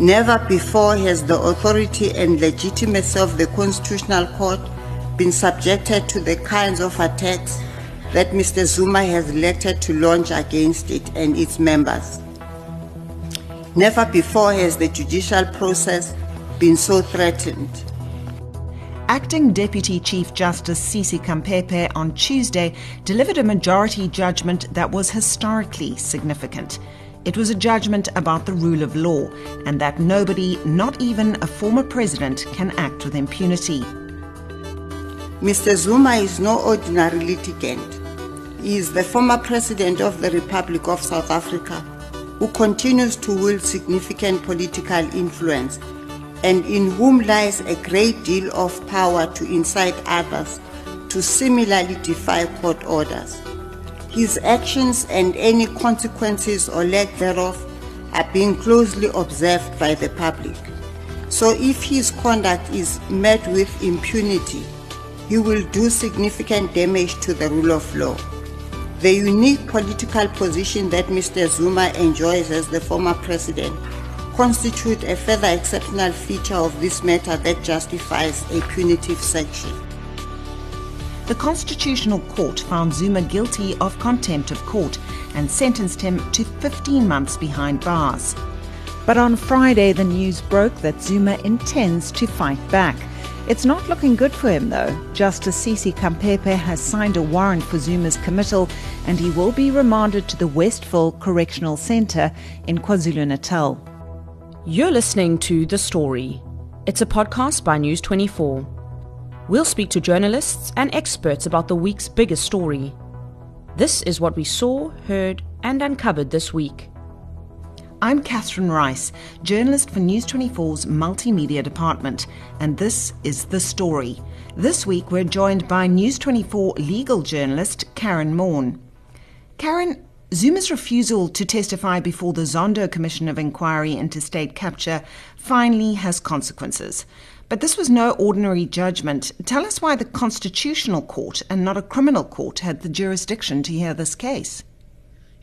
Never before has the authority and legitimacy of the Constitutional Court been subjected to the kinds of attacks that Mr. Zuma has elected to launch against it and its members. Never before has the judicial process been so threatened. Acting Deputy Chief Justice Sisi Khampepe on Tuesday delivered a majority judgment that was historically significant. It was a judgment about the rule of law and that nobody, not even a former president, can act with impunity. Mr. Zuma is no ordinary litigant. He is the former president of the Republic of South Africa who continues to wield significant political influence and in whom lies a great deal of power to incite others to similarly defy court orders. His actions and any consequences or lack thereof are being closely observed by the public. So if his conduct is met with impunity, he will do significant damage to the rule of law. The unique political position that Mr. Zuma enjoys as the former president constitute a further exceptional feature of this matter that justifies a punitive sanction. The Constitutional Court found Zuma guilty of contempt of court and sentenced him to 15 months behind bars. But on Friday, the news broke that Zuma intends to fight back. It's not looking good for him, though. Justice Sisi Khampepe has signed a warrant for Zuma's committal, and he will be remanded to the Westville Correctional Centre in KwaZulu Natal. You're listening to The Story. It's a podcast by News 24. We'll speak to journalists and experts about the week's biggest story. This is what we saw, heard, and uncovered this week. I'm Catherine Rice, journalist for News 24's multimedia department, and this is The Story. This week we're joined by News 24 legal journalist Karyn Maughan. Karyn, Zuma's refusal to testify before the Zondo Commission of Inquiry into State Capture finally has consequences. But this was no ordinary judgment. Tell us why the Constitutional Court and not a criminal court had the jurisdiction to hear this case.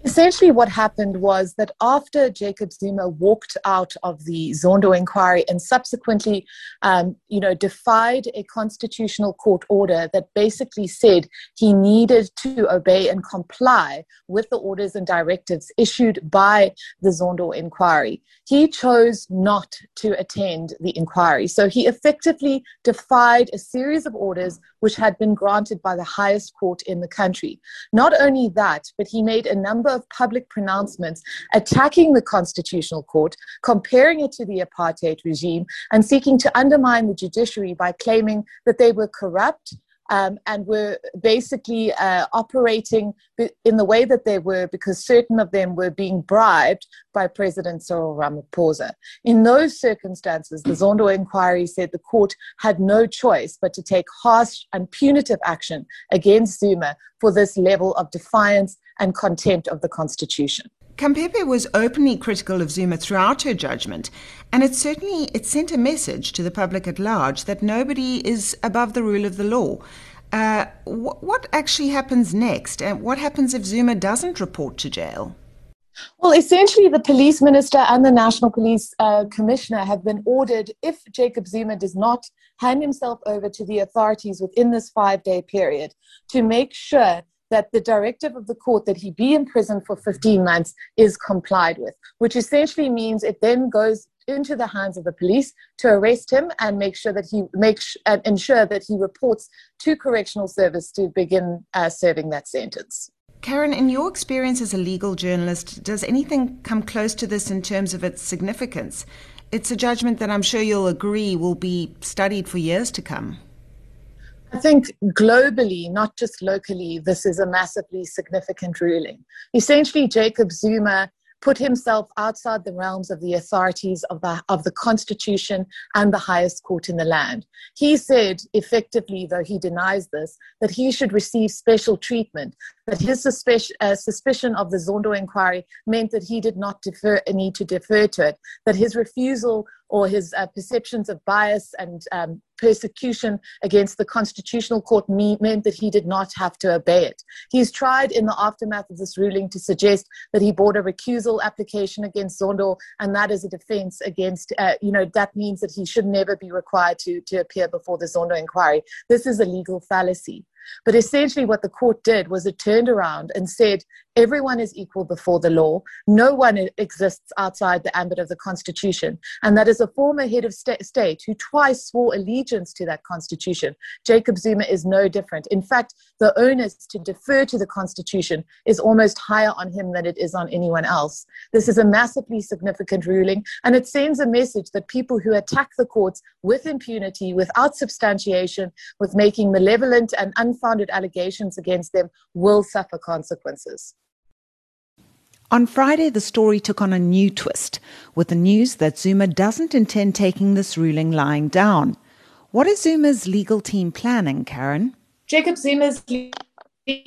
Essentially, what happened was that after Jacob Zuma walked out of the Zondo inquiry and subsequently, um, you know, defied a constitutional court order that basically said he needed to obey and comply with the orders and directives issued by the Zondo inquiry, he chose not to attend the inquiry. So he effectively defied a series of orders which had been granted by the highest court in the country. Not only that, but he made a number of public pronouncements attacking the Constitutional Court, comparing it to the apartheid regime, and seeking to undermine the judiciary by claiming that they were corrupt um, and were basically uh, operating in the way that they were because certain of them were being bribed by President Cyril Ramaphosa. In those circumstances, the Zondo inquiry said the court had no choice but to take harsh and punitive action against Zuma for this level of defiance and contempt of the Constitution. Khampepe was openly critical of Zuma throughout her judgment, and it certainly it sent a message to the public at large that nobody is above the rule of the law. Uh, wh- what actually happens next, and what happens if Zuma doesn't report to jail? Well, essentially, the police minister and the national police uh, commissioner have been ordered, if Jacob Zuma does not hand himself over to the authorities within this five day period, to make sure that the directive of the court that he be in prison for 15 months is complied with, which essentially means it then goes into the hands of the police to arrest him and make sure that he makes and ensure that he reports to correctional service to begin uh, serving that sentence. Karyn, in your experience as a legal journalist, does anything come close to this in terms of its significance? It's a judgment that I'm sure you'll agree will be studied for years to come. I think globally, not just locally, this is a massively significant ruling. Essentially, Jacob Zuma put himself outside the realms of the authorities of the, of the Constitution and the highest court in the land. He said, effectively, though he denies this, that he should receive special treatment, that his suspicion, uh, suspicion of the Zondo inquiry meant that he did not defer, need to defer to it, that his refusal or his uh, perceptions of bias and um, persecution against the Constitutional Court me- meant that he did not have to obey it. He's tried in the aftermath of this ruling to suggest that he brought a recusal application against Zondo, and that is a defense against, uh, you know, that means that he should never be required to, to appear before the Zondo inquiry. This is a legal fallacy. But essentially, what the court did was it turned around and said, everyone is equal before the law. No one exists outside the ambit of the Constitution. And that is a former head of state who twice swore allegiance to that Constitution. Jacob Zuma is no different. In fact, the onus to defer to the Constitution is almost higher on him than it is on anyone else. This is a massively significant ruling, and it sends a message that people who attack the courts with impunity, without substantiation, with making malevolent and unfounded allegations against them will suffer consequences. On Friday, the story took on a new twist with the news that Zuma doesn't intend taking this ruling lying down. What is Zuma's legal team planning, Karyn? Jacob Zuma's team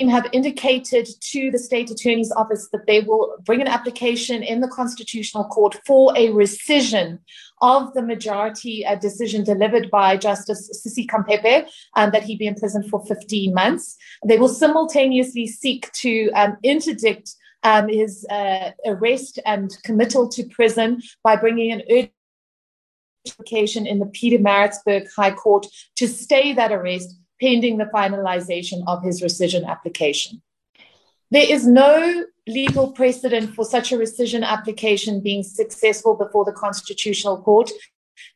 have indicated to the state attorney's office that they will bring an application in the constitutional court for a rescission of the majority uh, decision delivered by Justice Sisi Khampepe um, that he be imprisoned for 15 months. They will simultaneously seek to um, interdict um, his uh, arrest and committal to prison by bringing an urgent application in the Pietermaritzburg High Court to stay that arrest pending the finalization of his rescission application. There is no legal precedent for such a rescission application being successful before the Constitutional Court.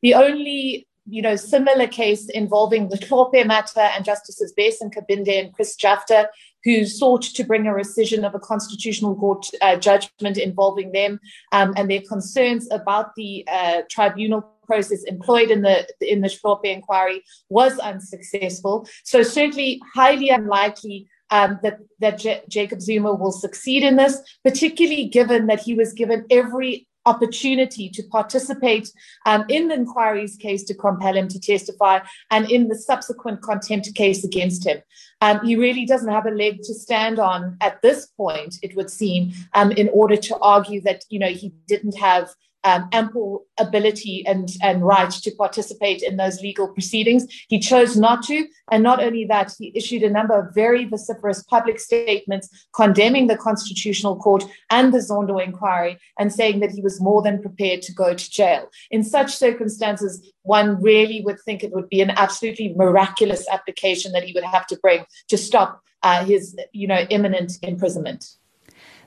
The only you know, similar case involving the Hlophe matter and Justices Bess Nkabinde and Chris Jafta, who sought to bring a rescission of a constitutional court uh, judgment involving them um, and their concerns about the uh, tribunal process employed in the in the Hlophe inquiry was unsuccessful. So certainly highly unlikely um, that that J- Jacob Zuma will succeed in this, particularly given that he was given every opportunity to participate um, in the inquiry's case to compel him to testify and in the subsequent contempt case against him. Um, he really doesn't have a leg to stand on at this point, it would seem, um, in order to argue that you know he didn't have um, ample ability and, and right to participate in those legal proceedings. He chose not to. And not only that, he issued a number of very vociferous public statements condemning the Constitutional Court and the Zondo inquiry and saying that he was more than prepared to go to jail. In such circumstances, one really would think it would be an absolutely miraculous application that he would have to bring to stop uh, his you know, imminent imprisonment.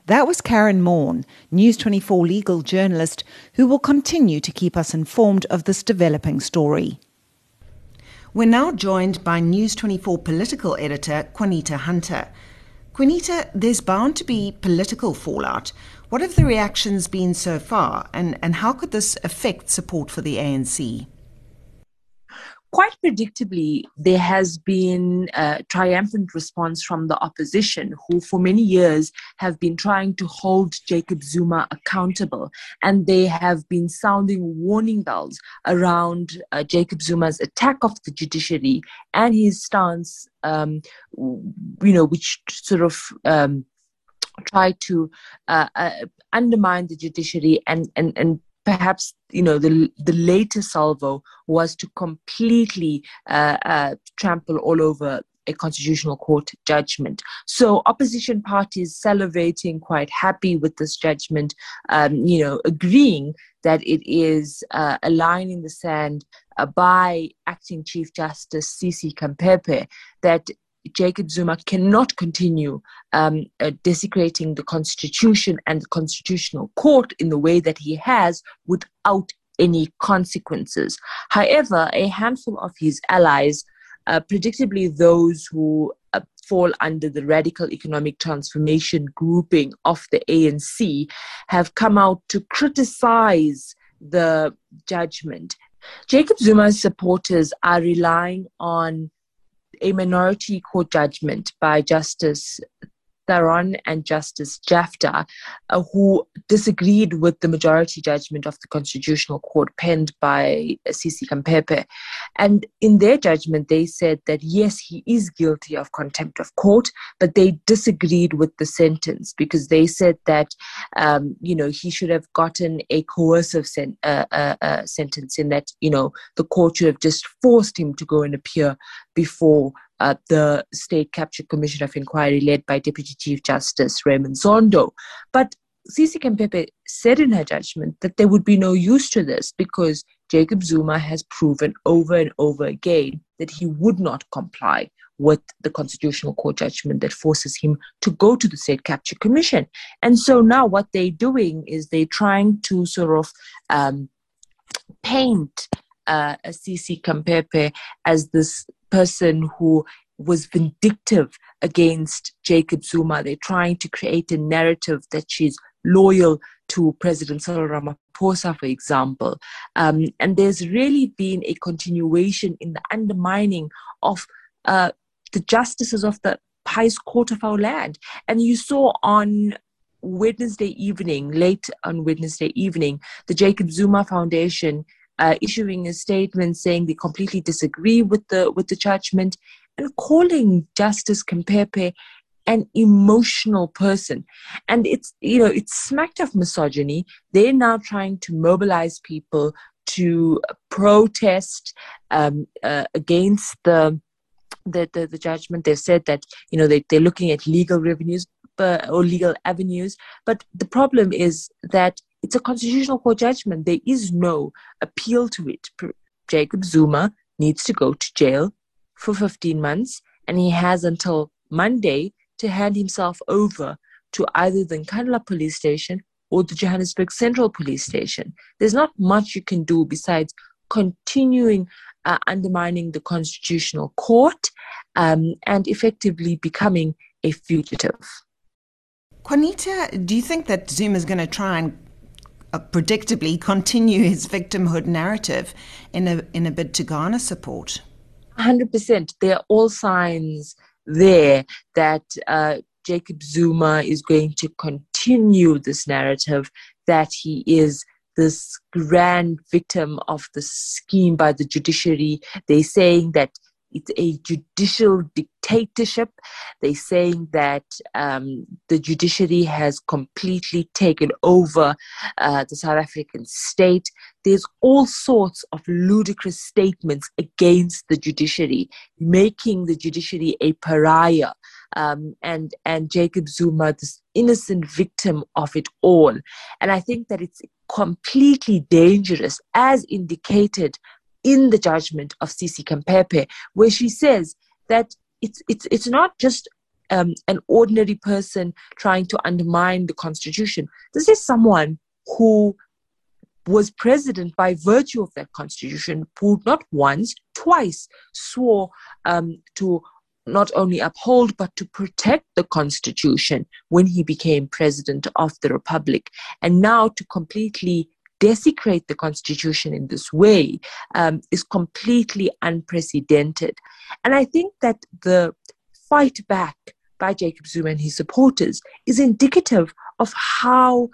That was Karyn Maughan, News 24 legal journalist, who will continue to keep us informed of this developing story. We're now joined by News 24 political editor Qaanitah Hunter. Qaanitah, there's bound to be political fallout. What have the reactions been so far, and, and how could this affect support for the ANC? Predictably, there has been a triumphant response from the opposition, who for many years have been trying to hold Jacob Zuma accountable. And they have been sounding warning bells around uh, Jacob Zuma's attack of the judiciary and his stance, um, you know, which sort of. Um, try to uh, uh, undermine the judiciary and, and, and perhaps you know the the latest salvo was to completely uh, uh, trample all over a constitutional court judgment. So opposition parties salivating, quite happy with this judgment, um, you know, agreeing that it is uh, a line in the sand uh, by acting Chief Justice Sisi Khampepe that Jacob Zuma cannot continue um, uh, desecrating the Constitution and the Constitutional Court in the way that he has without any consequences. However, a handful of his allies, uh, predictably those who uh, fall under the radical economic transformation grouping of the ANC, have come out to criticize the judgment. Jacob Zuma's supporters are relying on a minority court judgment by Justice Theron and Justice Jafta, uh, who disagreed with the majority judgment of the Constitutional Court penned by Sisi Khampepe. And in their judgment, they said that yes, he is guilty of contempt of court, but they disagreed with the sentence because they said that, um, you know, he should have gotten a coercive sen- uh, uh, uh sentence in that, you know, the court should have just forced him to go and appear before uh, the State Capture Commission of Inquiry led by Deputy Chief Justice Raymond Zondo. But Sisi Khampepe said in her judgment that there would be no use to this because Jacob Zuma has proven over and over again that he would not comply with the Constitutional Court judgment that forces him to go to the State Capture Commission. And so now what they're doing is they're trying to sort of um, paint uh, Sisi Khampepe as this person who was vindictive against Jacob Zuma. They're trying to create a narrative that she's loyal to President Cyril Ramaphosa, for example. Um, and there's really been a continuation in the undermining of uh, the justices of the highest court of our land. And you saw on Wednesday evening, late on Wednesday evening, the Jacob Zuma Foundation uh, issuing a statement saying they completely disagree with the with the judgment and calling Justice Khampepe an emotional person. And it's you know it's smacked of misogyny. They're now trying to mobilize people to protest um, uh, against the, the, the the judgment. They've said that you know they, they're looking at legal revenues uh, or legal avenues. But the problem is that it's a constitutional court judgment. There is no appeal to it. Jacob Zuma needs to go to jail for 15 months, and he has until Monday to hand himself over to either the Nkandla police station or the Johannesburg Central Police Station. There's not much you can do besides continuing uh, undermining the constitutional court um, and effectively becoming a fugitive. Qaanitah, do you think that Zuma is going to try and predictably continue his victimhood narrative in a in a bid to garner support. Hundred percent. There are all signs there that uh, Jacob Zuma is going to continue this narrative that he is this grand victim of the scheme by the judiciary. They're saying that it's a judicial dictatorship. They're saying that um, the judiciary has completely taken over uh, the South African state. There's all sorts of ludicrous statements against the judiciary, making the judiciary a pariah. Um, and and Jacob Zuma, this innocent victim of it all. And I think that it's completely dangerous, as indicated in the judgment of Sisi Khampepe, where she says that it's it's it's not just um, an ordinary person trying to undermine the constitution. This is someone who was president by virtue of that constitution, who not once, twice swore um, to not only uphold but to protect the constitution when he became president of the republic, and now to completely desecrate the constitution in this way um, is completely unprecedented. And I think that the fight back by Jacob Zuma and his supporters is indicative of how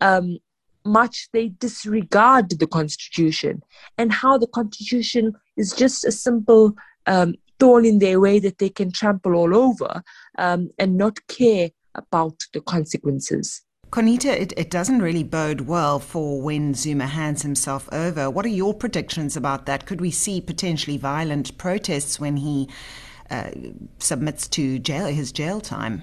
um, much they disregard the constitution and how the constitution is just a simple um, thorn in their way that they can trample all over um, and not care about the consequences. Qaanitah, it, it doesn't really bode well for when Zuma hands himself over. What are your predictions about that? Could we see potentially violent protests when he uh, submits to jail his jail time?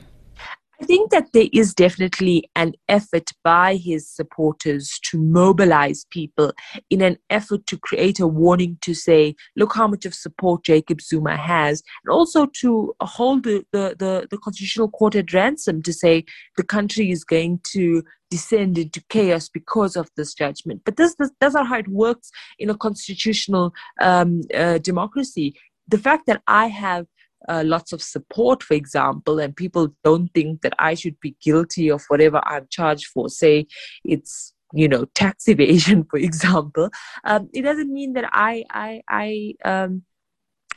I think that there is definitely an effort by his supporters to mobilize people in an effort to create a warning to say, look how much of support Jacob Zuma has, and also to hold the, the, the, the Constitutional Court at ransom to say the country is going to descend into chaos because of this judgment. But this, this that's not how it works in a constitutional um, uh, democracy. The fact that I have uh, lots of support, for example, and people don't think that I should be guilty of whatever I'm charged for, say it's you know tax evasion, for example, um, it doesn't mean that I I I um,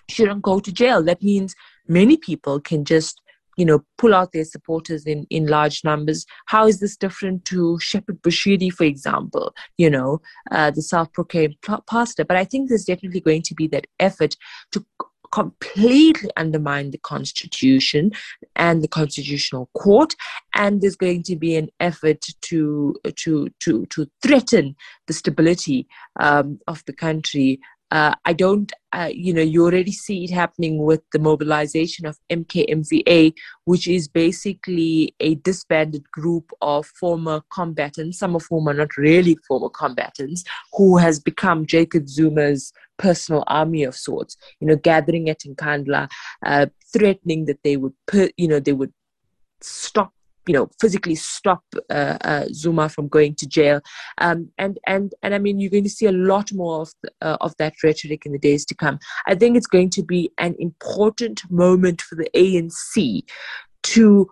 shouldn't go to jail. That means many people can just you know, pull out their supporters in, in large numbers. How is this different to Shepherd Bushiri, for example, you know, uh, the self proclaimed pastor? But I think there's definitely going to be that effort to completely undermine the constitution and the constitutional court and there's going to be an effort to to to to threaten the stability um, of the country. Uh, I don't, uh, you know, you already see it happening with the mobilization of MKMVA, which is basically a disbanded group of former combatants, some of whom are not really former combatants, who has become Jacob Zuma's personal army of sorts, you know, gathering at Nkandla, uh, threatening that they would, put, you know, they would stop you know physically stop uh, uh, Zuma from going to jail, um, and and and I mean you're going to see a lot more of the, uh, of that rhetoric in the days to come. I think it's going to be an important moment for the ANC to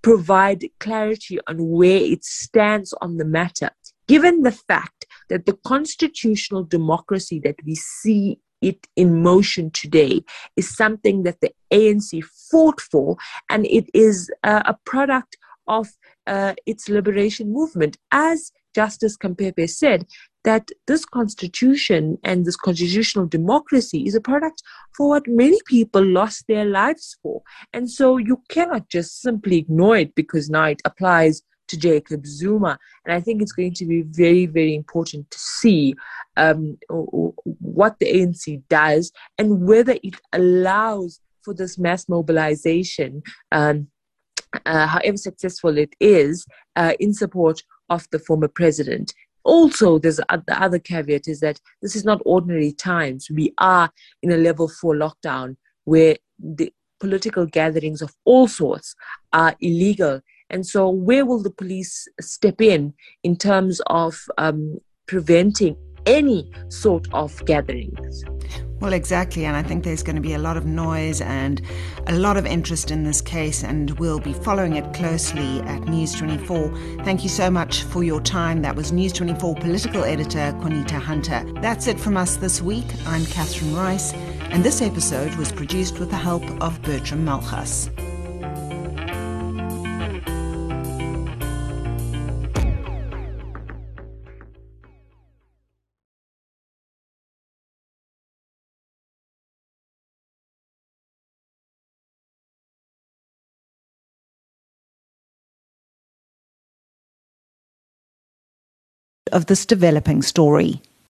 provide clarity on where it stands on the matter, given the fact that the constitutional democracy that we see it in motion today is something that the ANC fought for, and it is uh, a product of uh, its liberation movement. As Justice Khampepe said, that this constitution and this constitutional democracy is a product for what many people lost their lives for. And so you cannot just simply ignore it because now it applies to Jacob Zuma. And I think it's going to be very, very important to see um, what the ANC does and whether it allows for this mass mobilization, um, uh, however successful it is, uh, in support of the former president. Also, there's the other caveat is that this is not ordinary times. We are in a level four lockdown where the political gatherings of all sorts are illegal and so, where will the police step in in terms of um, preventing any sort of gatherings? Well, exactly. And I think there's going to be a lot of noise and a lot of interest in this case, and we'll be following it closely at News 24. Thank you so much for your time. That was News 24 political editor Qaanitah Hunter. That's it from us this week. I'm Catherine Rice, and this episode was produced with the help of Bertram Malchus. Of this developing story.